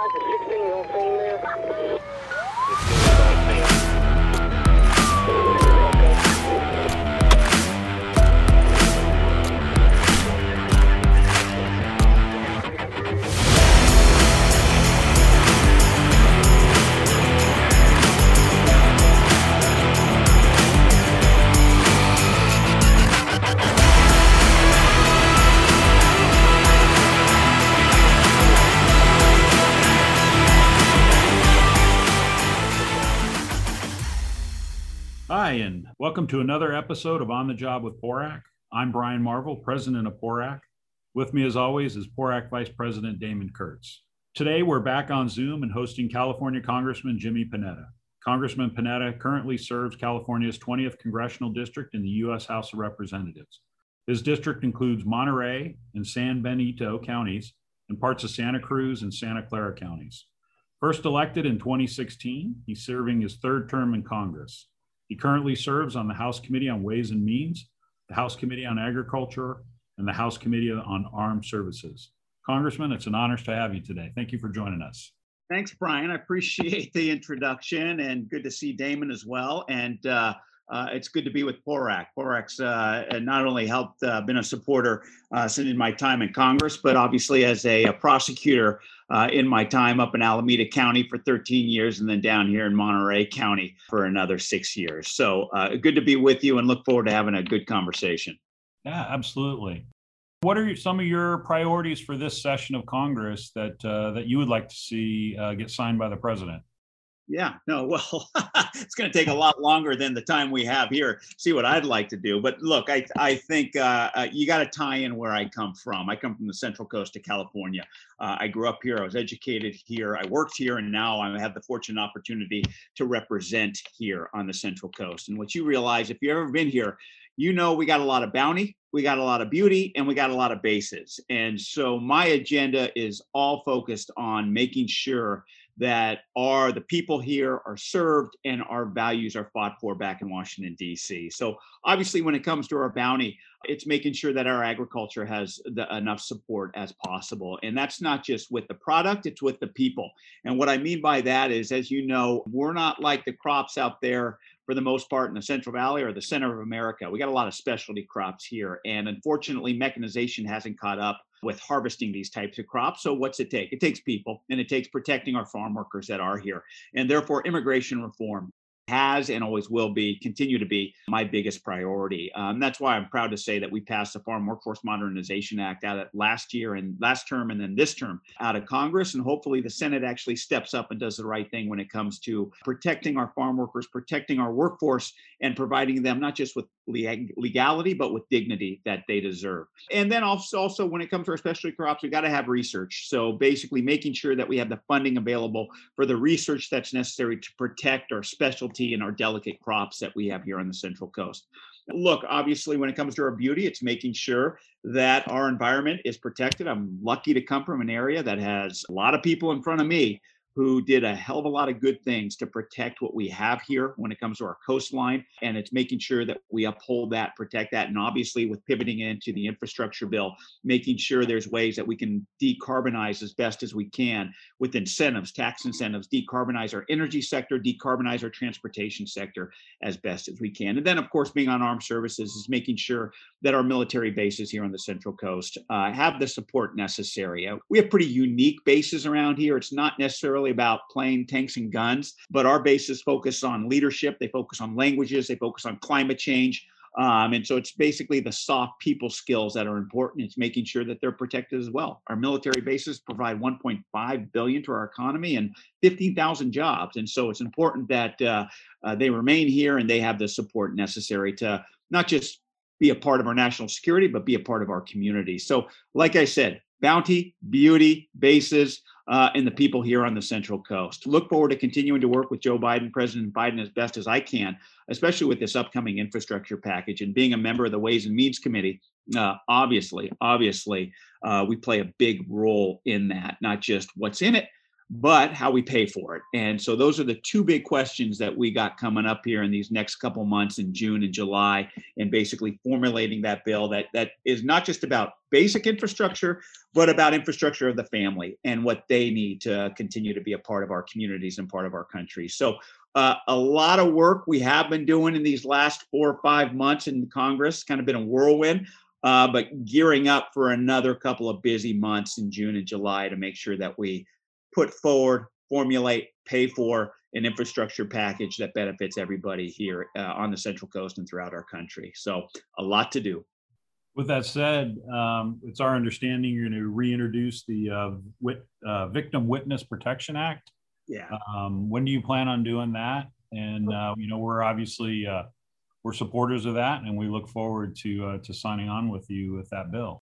55 to 16, you all seen there? Hi, and welcome to another episode of On the Job with PORAC. I'm Brian Marvel, president of PORAC. With me, as always, is PORAC Vice President Damon Kurtz. Today, we're back on Zoom and hosting California Congressman Jimmy Panetta. Congressman Panetta currently serves California's 20th congressional district in the U.S. House of Representatives. His district includes Monterey and San Benito counties and parts of Santa Cruz and Santa Clara counties. First elected in 2016, he's serving his third term in Congress. He currently serves on the House Committee on Ways and Means, the House Committee on Agriculture, and the House Committee on Armed Services. Congressman, it's an honor to have you today. Thank you for joining us. Thanks, Brian. I appreciate the introduction and good to see Damon as well. And uh, uh, it's good to be with PORAC. PORAC's uh, not only helped, uh, been a supporter uh, since in my time in Congress, but obviously as a, a prosecutor uh, in my time up in Alameda County for 13 years and then down here in Monterey County for another six years. So uh, good to be with you and look forward to having a good conversation. Yeah, absolutely. What are some of your priorities for this session of Congress that that you would like to see get signed by the president? Yeah, no, well, it's going to take a lot longer than the time we have here. See what I'd like to do, but look, I I think uh, uh, you got to tie in where I come from. I come from the Central Coast of California. Uh, I grew up here. I was educated here. I worked here, and now I have the fortunate opportunity to represent here on the Central Coast. And what you realize, if you've ever been here, you know we got a lot of bounty, we got a lot of beauty, and we got a lot of bases. And so my agenda is all focused on making sure that are the people here are served and our values are fought for back in Washington, D.C. So, obviously, when it comes to our bounty, it's making sure that our agriculture has the, enough support as possible. And that's not just with the product, it's with the people. And what I mean by that is, as you know, we're not like the crops out there for the most part in the Central Valley or the center of America. We got a lot of specialty crops here. And unfortunately, mechanization hasn't caught up with harvesting these types of crops. So, what's it take? It takes people and it takes protecting our farm workers that are here. And therefore, immigration reform has and always will be, continue to be my biggest priority. Um, that's why I'm proud to say that we passed the Farm Workforce Modernization Act out of last year and last term and then this term out of Congress. And hopefully the Senate actually steps up and does the right thing when it comes to protecting our farm workers, protecting our workforce, and providing them not just with legality, but with dignity that they deserve. And then also, also when it comes to our specialty crops, we got to have research. So basically making sure that we have the funding available for the research that's necessary to protect our specialty and our delicate crops that we have here on the Central Coast. Look, obviously, when it comes to our beauty, it's making sure that our environment is protected. I'm lucky to come from an area that has a lot of people in front of me who did a hell of a lot of good things to protect what we have here when it comes to our coastline. And it's making sure that we uphold that, protect that. And obviously, with pivoting into the infrastructure bill, making sure there's ways that we can decarbonize as best as we can with incentives, tax incentives, decarbonize our energy sector, decarbonize our transportation sector as best as we can. And then, of course, being on armed services is making sure that our military bases here on the Central Coast uh, have the support necessary. Uh, we have pretty unique bases around here. It's not necessarily necessarily about playing tanks and guns, but our bases focus on leadership. They focus on languages. They focus on climate change. Um, and so it's basically the soft people skills that are important. It's making sure that they're protected as well. Our military bases provide 1.5 billion to our economy and 15,000 jobs. And so it's important that uh, uh, they remain here and they have the support necessary to not just be a part of our national security, but be a part of our community. So, like I said, bounty, beauty, bases, uh, and the people here on the Central Coast. Look forward to continuing to work with Joe Biden, President Biden, as best as I can, especially with this upcoming infrastructure package and being a member of the Ways and Means Committee. Uh, obviously, obviously, uh, we play a big role in that, not just what's in it, but how we pay for it. And so those are the two big questions that we got coming up here in these next couple months in June and July, and basically formulating that bill that that is not just about basic infrastructure, but about infrastructure of the family and what they need to continue to be a part of our communities and part of our country. So uh, a lot of work we have been doing in these last four or five months in Congress, kind of been a whirlwind. Uh, but gearing up for another couple of busy months in June and July to make sure that we put forward, formulate, pay for an infrastructure package that benefits everybody here uh, on the Central Coast and throughout our country. So, a lot to do. With that said, um, it's our understanding you're going to reintroduce the uh, wit, uh, Victim Witness Protection Act. Yeah. Um, when do you plan on doing that? And uh, you know, we're obviously uh, we're supporters of that, and we look forward to uh, to signing on with you with that bill.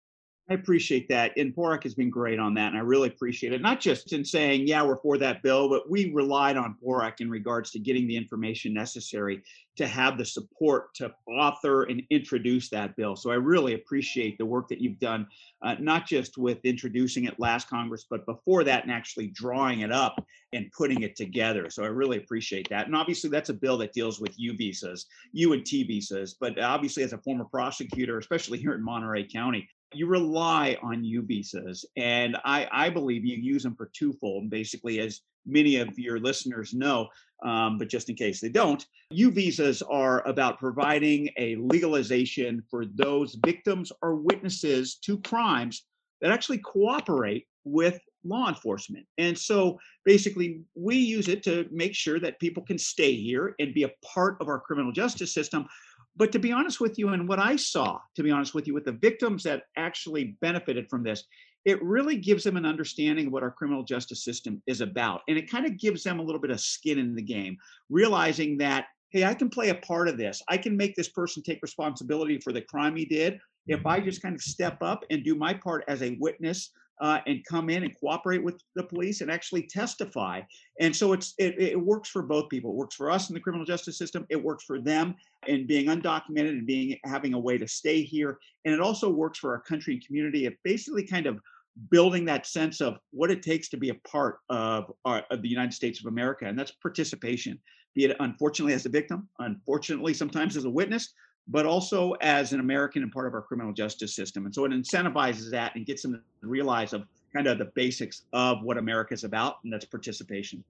I appreciate that. And PORAC has been great on that. And I really appreciate it. Not just in saying, yeah, we're for that bill, but we relied on PORAC in regards to getting the information necessary to have the support to author and introduce that bill. So I really appreciate the work that you've done, uh, not just with introducing it last Congress, but before that and actually drawing it up and putting it together. So I really appreciate that. And obviously, that's a bill that deals with U visas, U and T visas. But obviously, as a former prosecutor, especially here in Monterey County, you rely on U visas, and I, I believe you use them for twofold. Basically, as many of your listeners know, um, but just in case they don't, U visas are about providing a legalization for those victims or witnesses to crimes that actually cooperate with law enforcement. And so basically, we use it to make sure that people can stay here and be a part of our criminal justice system but to be honest with you, and what I saw, to be honest with you, with the victims that actually benefited from this, it really gives them an understanding of what our criminal justice system is about. And it kind of gives them a little bit of skin in the game, realizing that, hey, I can play a part of this. I can make this person take responsibility for the crime he did if mm-hmm. I just kind of step up and do my part as a witness uh, and come in and cooperate with the police and actually testify. And so it's it, it works for both people. It works for us in the criminal justice system. It works for them in being undocumented and being having a way to stay here. And it also works for our country and community. It basically kind of building that sense of what it takes to be a part of, our, of the United States of America, and that's participation. Be it unfortunately as a victim, unfortunately sometimes as a witness, but also as an American and part of our criminal justice system. And so it incentivizes that and gets them to realize of kind of the basics of what America is about, and that's participation.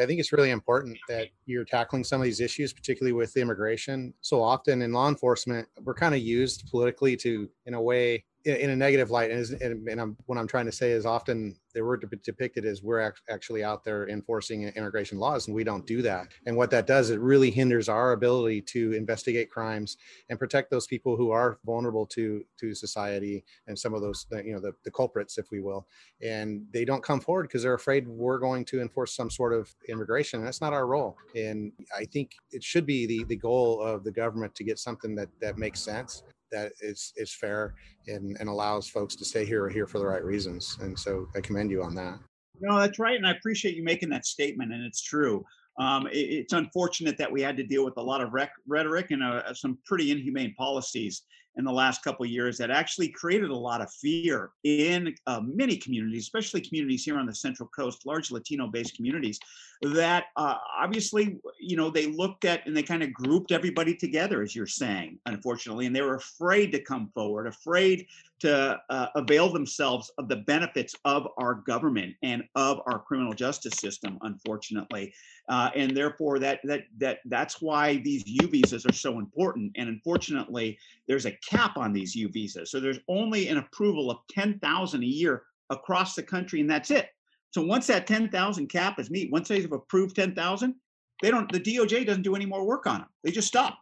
I think it's really important that you're tackling some of these issues, particularly with immigration. So often in law enforcement, we're kind of used politically to, in a way, in a negative light. And, and, and I'm, what I'm trying to say is often they were depicted as we're actually out there enforcing immigration laws, and we don't do that. And what that does, it really hinders our ability to investigate crimes and protect those people who are vulnerable to to society and some of those, you know, the, the culprits, if we will. And they don't come forward because they're afraid we're going to enforce some sort of immigration. And that's not our role. And I think it should be the the goal of the government to get something that that makes sense that is is fair and, and allows folks to stay here or here for the right reasons. And so I commend you on that. No, that's right, and I appreciate you making that statement, and it's true. Um, it, it's unfortunate that we had to deal with a lot of rec- rhetoric and uh, some pretty inhumane policies in the last couple of years that actually created a lot of fear in uh, many communities, especially communities here on the Central Coast, large Latino-based communities, that uh, obviously, you know, they looked at and they kind of grouped everybody together, as you're saying, unfortunately, and they were afraid to come forward, afraid to uh, avail themselves of the benefits of our government and of our criminal justice system, unfortunately, uh, and therefore that that that that's why these U visas are so important. And unfortunately, there's a cap on these U visas, so there's only an approval of ten thousand a year across the country, and that's it. So once that 10,000 cap is met, once they've approved 10,000, they don't, the DOJ doesn't do any more work on them. They just stop.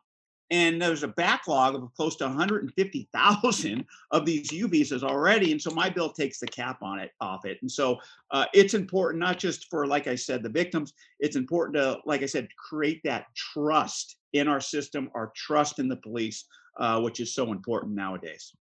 And there's a backlog of close to 150,000 of these U visas already. And so my bill takes the cap on it off it. And so uh, it's important, not just for, like I said, the victims, it's important to, like I said, create that trust in our system, our trust in the police, uh, which is so important nowadays.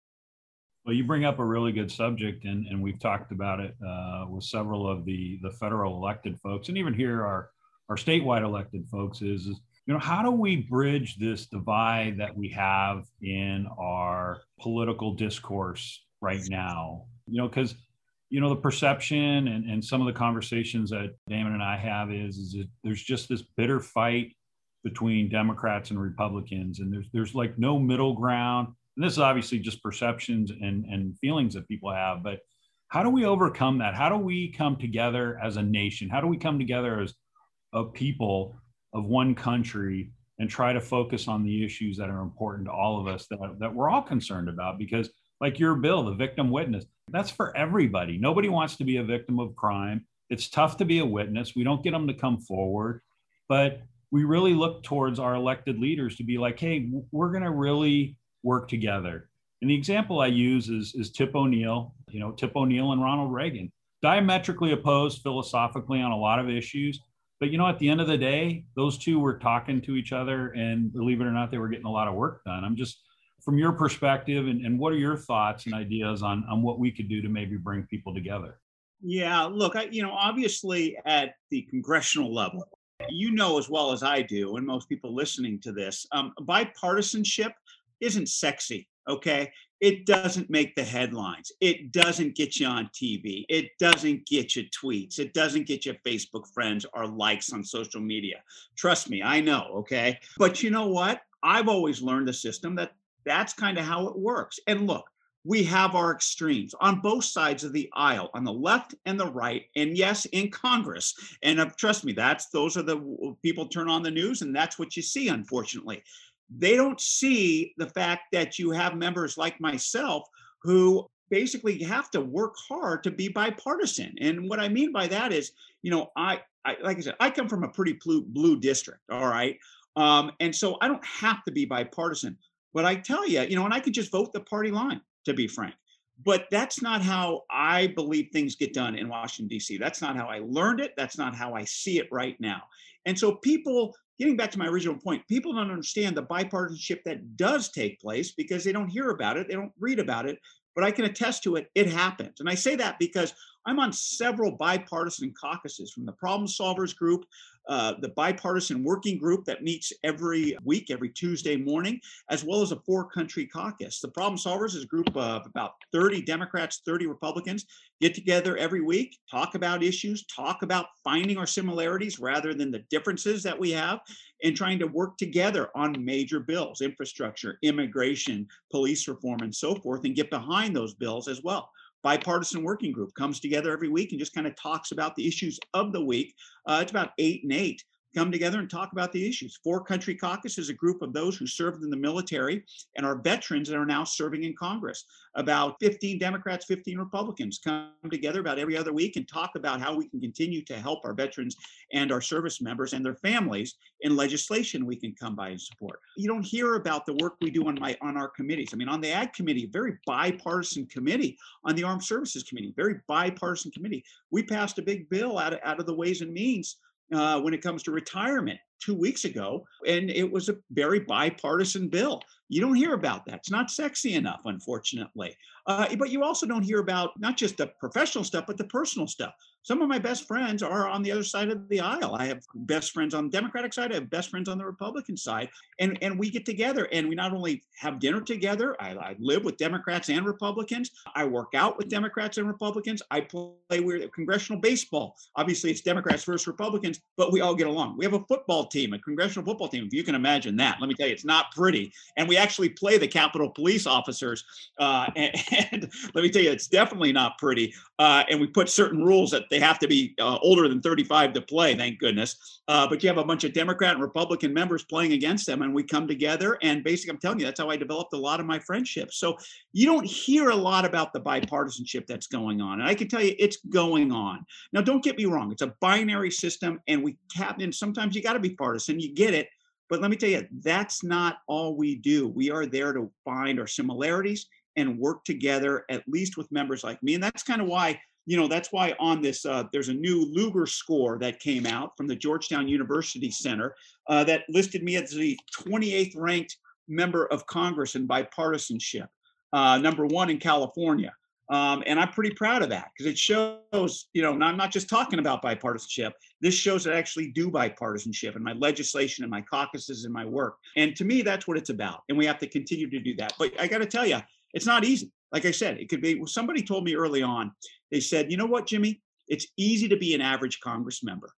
Well, you bring up a really good subject, and, and we've talked about it uh, with several of the, the federal elected folks, and even here our, our statewide elected folks is, is, you know, how do we bridge this divide that we have in our political discourse right now? You know, because you know the perception and, and some of the conversations that damon and i have is, is there's just this bitter fight between democrats and republicans and there's there's like no middle ground and this is obviously just perceptions and and feelings that people have but how do we overcome that how do we come together as a nation how do we come together as a people of one country and try to focus on the issues that are important to all of us that, that we're all concerned about because like your bill the victim witness that's for everybody. Nobody wants to be a victim of crime. It's tough to be a witness. We don't get them to come forward, but we really look towards our elected leaders to be like, hey, we're going to really work together. And the example I use is, is Tip O'Neill, you know, Tip O'Neill and Ronald Reagan, diametrically opposed philosophically on a lot of issues. But, you know, at the end of the day, those two were talking to each other and believe it or not, they were getting a lot of work done. I'm just, from your perspective and, and what are your thoughts and ideas on, on what we could do to maybe bring people together yeah look I, you know obviously at the congressional level you know as well as i do and most people listening to this um, bipartisanship isn't sexy okay? It doesn't make the headlines. It doesn't get you on tv it doesn't get you tweets. It doesn't get you facebook friends or likes on social media. Trust me i know okay? But you know what? I've always learned the system that that's kind of how it works. And look, we have our extremes on both sides of the aisle, on the left and the right, and yes, in Congress. And uh, trust me, that's those are the people turn on the news, and that's what you see. Unfortunately, they don't see the fact that you have members like myself who basically have to work hard to be bipartisan. And what I mean by that is, you know, I, I like I said, I come from a pretty blue, blue district, all right, um, and so I don't have to be bipartisan. But I tell you, you know, and I could just vote the party line, to be frank. But that's not how I believe things get done in Washington, D.C. That's not how I learned it. That's not how I see it right now. And so, people, getting back to my original point, people don't understand the bipartisanship that does take place because they don't hear about it, they don't read about it. But I can attest to it, it happens. And I say that because I'm on several bipartisan caucuses from the Problem Solvers Group uh, the bipartisan working group that meets every week, every Tuesday morning, as well as a For Country Caucus. The Problem Solvers is a group of about 30 Democrats, 30 Republicans, get together every week, talk about issues, talk about finding our similarities rather than the differences that we have, and trying to work together on major bills, infrastructure, immigration, police reform, and so forth, and get behind those bills as well bipartisan working group comes together every week and just kind of talks about the issues of the week. Uh, it's about eight and eight come together and talk about the issues. For Country Caucus is a group of those who served in the military and are veterans that are now serving in Congress. About 15 Democrats, 15 Republicans come together about every other week and talk about how we can continue to help our veterans and our service members and their families in legislation we can come by and support. You don't hear about the work we do on my on our committees. I mean, on the Ag Committee, very bipartisan committee, on the Armed Services Committee, very bipartisan committee. We passed a big bill out of, out of the Ways and Means uh, when it comes to retirement two weeks ago, and it was a very bipartisan bill. You don't hear about that. It's not sexy enough, unfortunately. Uh, but you also don't hear about not just the professional stuff, but the personal stuff. Some of my best friends are on the other side of the aisle. I have best friends on the Democratic side, I have best friends on the Republican side. And, and we get together and we not only have dinner together, I, I live with Democrats and Republicans. I work out with Democrats and Republicans. I play with congressional baseball. Obviously, it's Democrats versus Republicans, but we all get along. We have a football team, a congressional football team. If you can imagine that, let me tell you, it's not pretty. And we actually play the Capitol police officers. Uh, and, and, let me tell you, it's definitely not pretty. Uh, and we put certain rules that have to be uh, older than 35 to play, thank goodness. Uh, but you have a bunch of Democrat and Republican members playing against them, and we come together. And basically, I'm telling you, that's how I developed a lot of my friendships. So you don't hear a lot about the bipartisanship that's going on. And I can tell you, it's going on. Now, don't get me wrong, it's a binary system, and we tap in. Sometimes you got to be partisan, you get it. But let me tell you, that's not all we do. We are there to find our similarities and work together, at least with members like me. And that's kind of why, you know, that's why on this, uh, there's a new Lugar score that came out from the Georgetown University Center uh, that listed me as the 28th ranked member of Congress in bipartisanship, uh, number one in California. Um, and I'm pretty proud of that because it shows, you know, I'm not just talking about bipartisanship. This shows that I actually do bipartisanship in my legislation and my caucuses and my work. And to me, that's what it's about. And we have to continue to do that. But I got to tell you, it's not easy. Like I said, it could be somebody told me early on, They said, you know what, Jimmy? It's easy to be an average Congress member.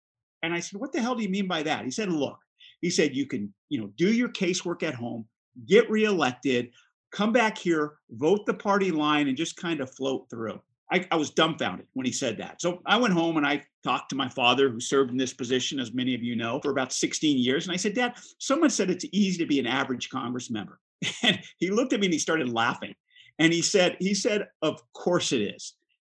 And I said, what the hell do you mean by that? He said, look, he said, you can, you know, do your casework at home, get reelected, come back here, vote the party line, and just kind of float through. I, I, was dumbfounded when he said that. So I went home and I talked to my father, who served in this position, as many of you know, for about 16 years. And I said, Dad, someone said it's easy to be an average Congress member. And he looked at me and he started laughing. And he said, he said, of course it is.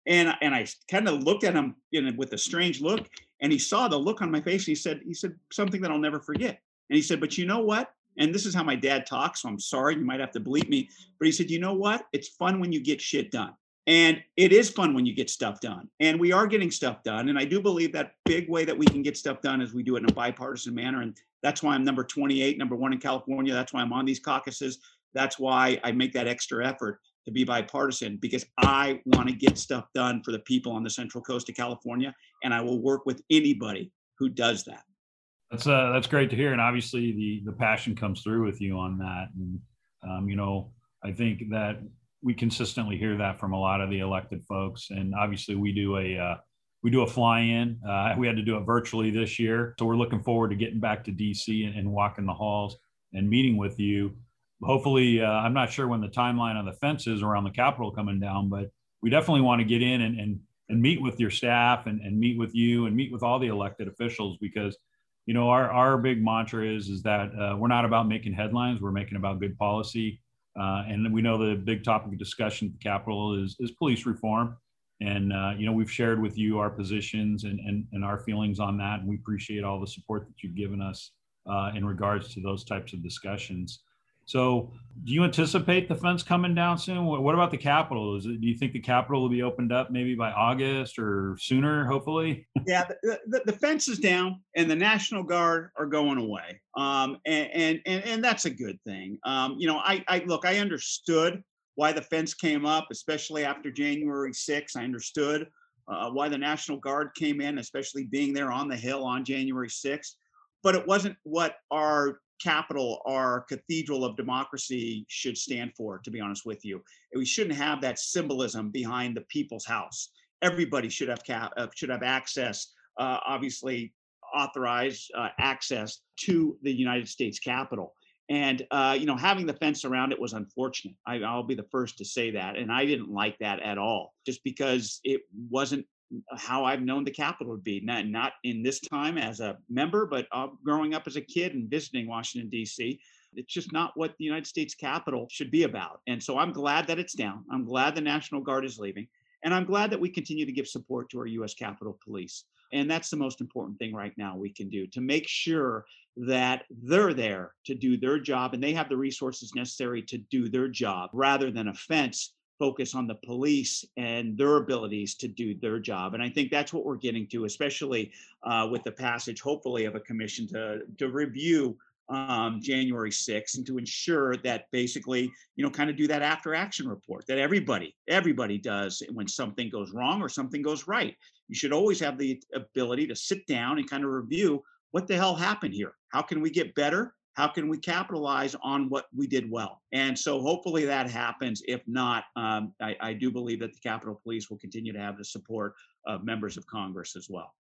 And, and I kind of looked at him you know, with a strange look. And he saw the look on my face. And he said, he said something that I'll never forget. And he said, but you know what? And this is how my dad talks. So I'm sorry, you might have to bleep me. But he said, you know what? It's fun when you get shit done. And it is fun when you get stuff done. And we are getting stuff done. And I do believe that big way that we can get stuff done is we do it in a bipartisan manner. And that's why I'm number 28, number one in California. That's why I'm on these caucuses. That's why I make that extra effort to be bipartisan because I want to get stuff done for the people on the central coast of California. And I will work with anybody who does that. That's uh, that's great to hear, and obviously the the passion comes through with you on that. And um, you know, I think that we consistently hear that from a lot of the elected folks, and obviously we do a uh, we do a fly-in. Uh, we had to do it virtually this year, so we're looking forward to getting back to DC and, and walking the halls and meeting with you. Hopefully, uh, I'm not sure when the timeline on the fence is around the Capitol coming down, but we definitely want to get in and and, and meet with your staff and, and meet with you and meet with all the elected officials because you know our, our big mantra is is that uh, we're not about making headlines we're making about good policy. Uh, and we know the big topic of discussion at the capitol is, is police reform. And uh, you know we've shared with you our positions and, and, and our feelings on that. And we appreciate all the support that you've given us uh, in regards to those types of discussions so, do you anticipate the fence coming down soon? What about the Capitol? Is it, do you think the Capitol will be opened up maybe by August or sooner? Hopefully. yeah, the, the, the, fence is down, and the National Guard are going away, um, and, and and and that's a good thing. Um, you know, I, I look, I understood why the fence came up, especially after January 6th. I understood uh, why the National Guard came in, especially being there on the Hill on January 6th. But it wasn't what our capital our cathedral of democracy should stand for to be honest with you. We shouldn't have that symbolism behind the people's house. Everybody should have cap, uh, should have access uh, obviously authorized uh, access to the united states capitol. And uh, you know having the fence around it was unfortunate. I, i'll be the first to say that and i didn't like that at all just because it wasn't how I've known the Capitol would be, not, not in this time as a member, but uh, growing up as a kid and visiting Washington, D.C. It's just not what the United States Capitol should be about. And so I'm glad that it's down. I'm glad the National Guard is leaving. And I'm glad that we continue to give support to our U.S. Capitol Police. And that's the most important thing right now we can do to make sure that they're there to do their job and they have the resources necessary to do their job rather than a fence focus on the police and their abilities to do their job. And I think that's what we're getting to, especially uh, with the passage, hopefully, of a commission to, to review um, January 6th and to ensure that basically, you know, kind of do that after action report that everybody, everybody does when something goes wrong or something goes right. You should always have the ability to sit down and kind of review what the hell happened here? How can we get better? How can we capitalize on what we did well? And so hopefully that happens. If not, um, I, I do believe that the Capitol Police will continue to have the support of members of Congress as well.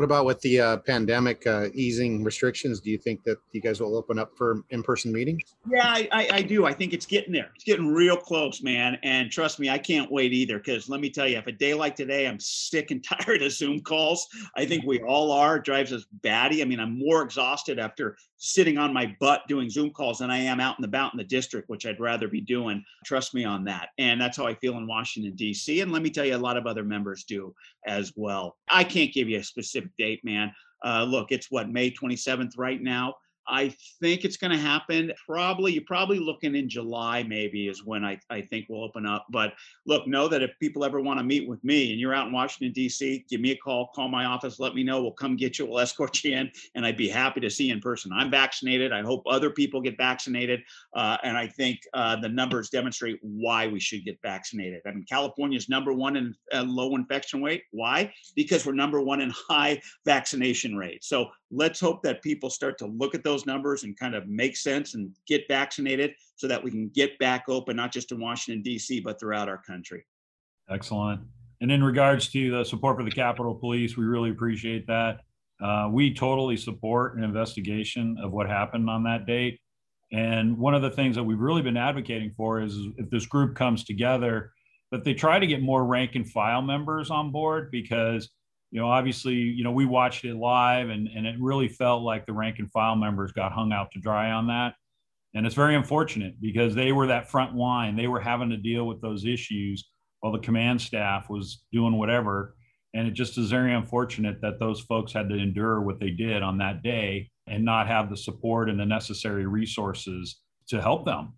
What about with the uh, pandemic uh, easing restrictions? Do you think that you guys will open up for in-person meetings? Yeah, I, I, I, do. I think it's getting there. It's getting real close, man. And trust me, I can't wait either. Because let me tell you, if a day like today, I'm sick and tired of Zoom calls. I think we all are. It drives us batty. I mean, I'm more exhausted after sitting on my butt doing Zoom calls than I am out and about in the district, which I'd rather be doing. Trust me on that. And that's how I feel in Washington D.C. And let me tell you, a lot of other members do as well. I can't give you a specific date, man. Uh, look, it's what May 27th right now. I think it's going to happen. Probably, you're probably looking in July, maybe, is when I, I think we'll open up. But look, know that if people ever want to meet with me and you're out in Washington, D.C., give me a call, call my office, let me know. We'll come get you, we'll escort you in, and I'd be happy to see you in person. I'm vaccinated. I hope other people get vaccinated. Uh, and I think uh, the numbers demonstrate why we should get vaccinated. I mean, California's number one in uh, low infection rate. Why? Because we're number one in high vaccination rate. So let's hope that people start to look at those numbers and kind of make sense and get vaccinated so that we can get back open, not just in Washington, D.C., but throughout our country. Excellent. And in regards to the support for the Capitol Police, we really appreciate that. Uh, we totally support an investigation of what happened on that date. And one of the things that we've really been advocating for is if this group comes together, that they try to get more rank and file members on board because, you know, obviously, you know, we watched it live and, and it really felt like the rank and file members got hung out to dry on that. And it's very unfortunate because they were that front line. They were having to deal with those issues while the command staff was doing whatever. And it just is very unfortunate that those folks had to endure what they did on that day and not have the support and the necessary resources to help them.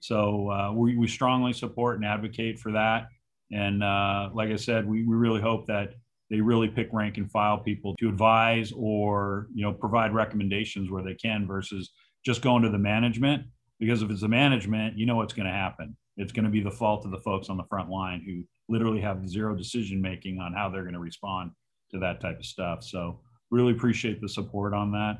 So uh, we, we strongly support and advocate for that. And uh, like I said, we, we really hope that they really pick rank and file people to advise or you know provide recommendations where they can versus just going to the management because if it's the management you know what's going to happen it's going to be the fault of the folks on the front line who literally have zero decision making on how they're going to respond to that type of stuff. So really appreciate the support on that.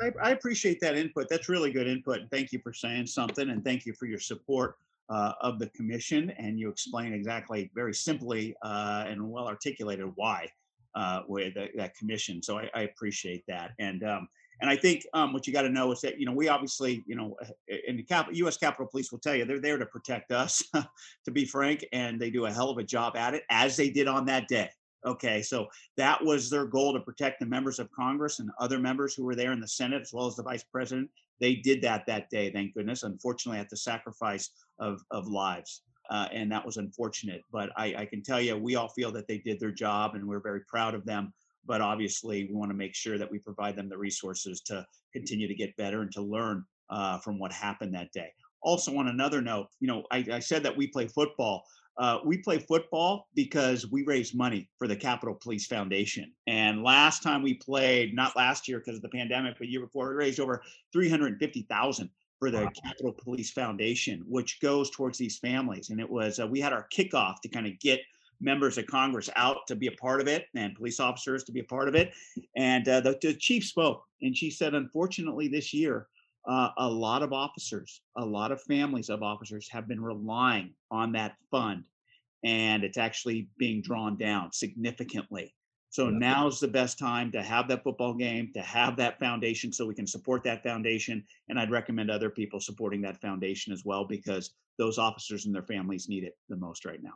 I, I appreciate that input. That's really good input. And thank you for saying something and thank you for your support uh, of the commission. And you explain exactly, very simply uh, and well articulated why uh, with that, commission. So I, I, appreciate that. And um, and I think um, what you got to know is that you know we obviously you know in the Cap- U.S. Capitol Police will tell you they're there to protect us, to be frank, and they do a hell of a job at it as they did on that day. Okay, so that was their goal to protect the members of Congress and other members who were there in the Senate as well as the Vice President. They did that that day, thank goodness. Unfortunately, at the sacrifice of of lives. Uh, and that was unfortunate. But I, I, can tell you, we all feel that they did their job, and we're very proud of them but obviously we want to make sure that we provide them the resources to continue to get better and to learn uh, from what happened that day. Also, on another note, you know, I, I said that we play football. Uh, we play football because we raise money for the Capitol Police Foundation. And last time we played, not last year because of the pandemic, but year before, we raised over 350,000 for the wow. Capitol Police Foundation, which goes towards these families. And it was, uh, we had our kickoff to kind of get members of Congress out to be a part of it and police officers to be a part of it. And uh, the, the, chief spoke and she said, unfortunately, this year, uh, a lot of officers, a lot of families of officers have been relying on that fund and it's actually being drawn down significantly. So yeah. now's the best time to have that football game, to have that foundation so we can support that foundation. And I'd recommend other people supporting that foundation as well because those officers and their families need it the most right now.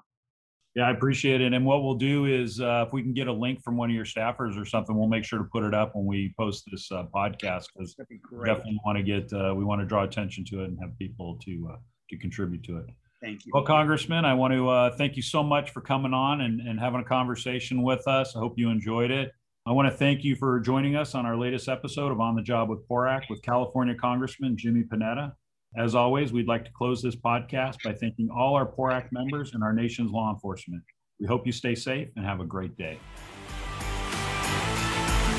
Yeah, I appreciate it. And what we'll do is, uh, if we can get a link from one of your staffers or something, we'll make sure to put it up when we post this uh, podcast because be definitely want to get uh, we want to draw attention to it and have people to uh, to contribute to it. Thank you. Well, Congressman, I want to uh, thank you so much for coming on and, and having a conversation with us. I hope you enjoyed it. I want to thank you for joining us on our latest episode of On the Job with PORAC with California Congressman Jimmy Panetta. As always, we'd like to close this podcast by thanking all our PORAC members and our nation's law enforcement. We hope you stay safe and have a great day.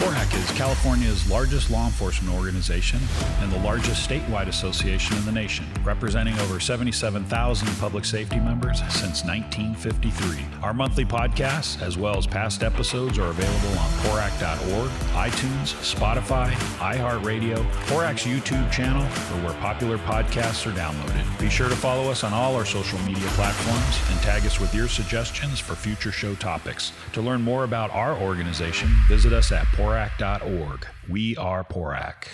PORAC is California's largest law enforcement organization and the largest statewide association in the nation, representing over 77,000 public safety members since 1953. Our monthly podcasts, as well as past episodes, are available on PORAC.org, iTunes, Spotify, iHeartRadio, PORAC's YouTube channel, or where popular podcasts are downloaded. Be sure to follow us on all our social media platforms and tag us with your suggestions for future show topics. To learn more about our organization, visit us at PORAC PORAC.org. We are PORAC.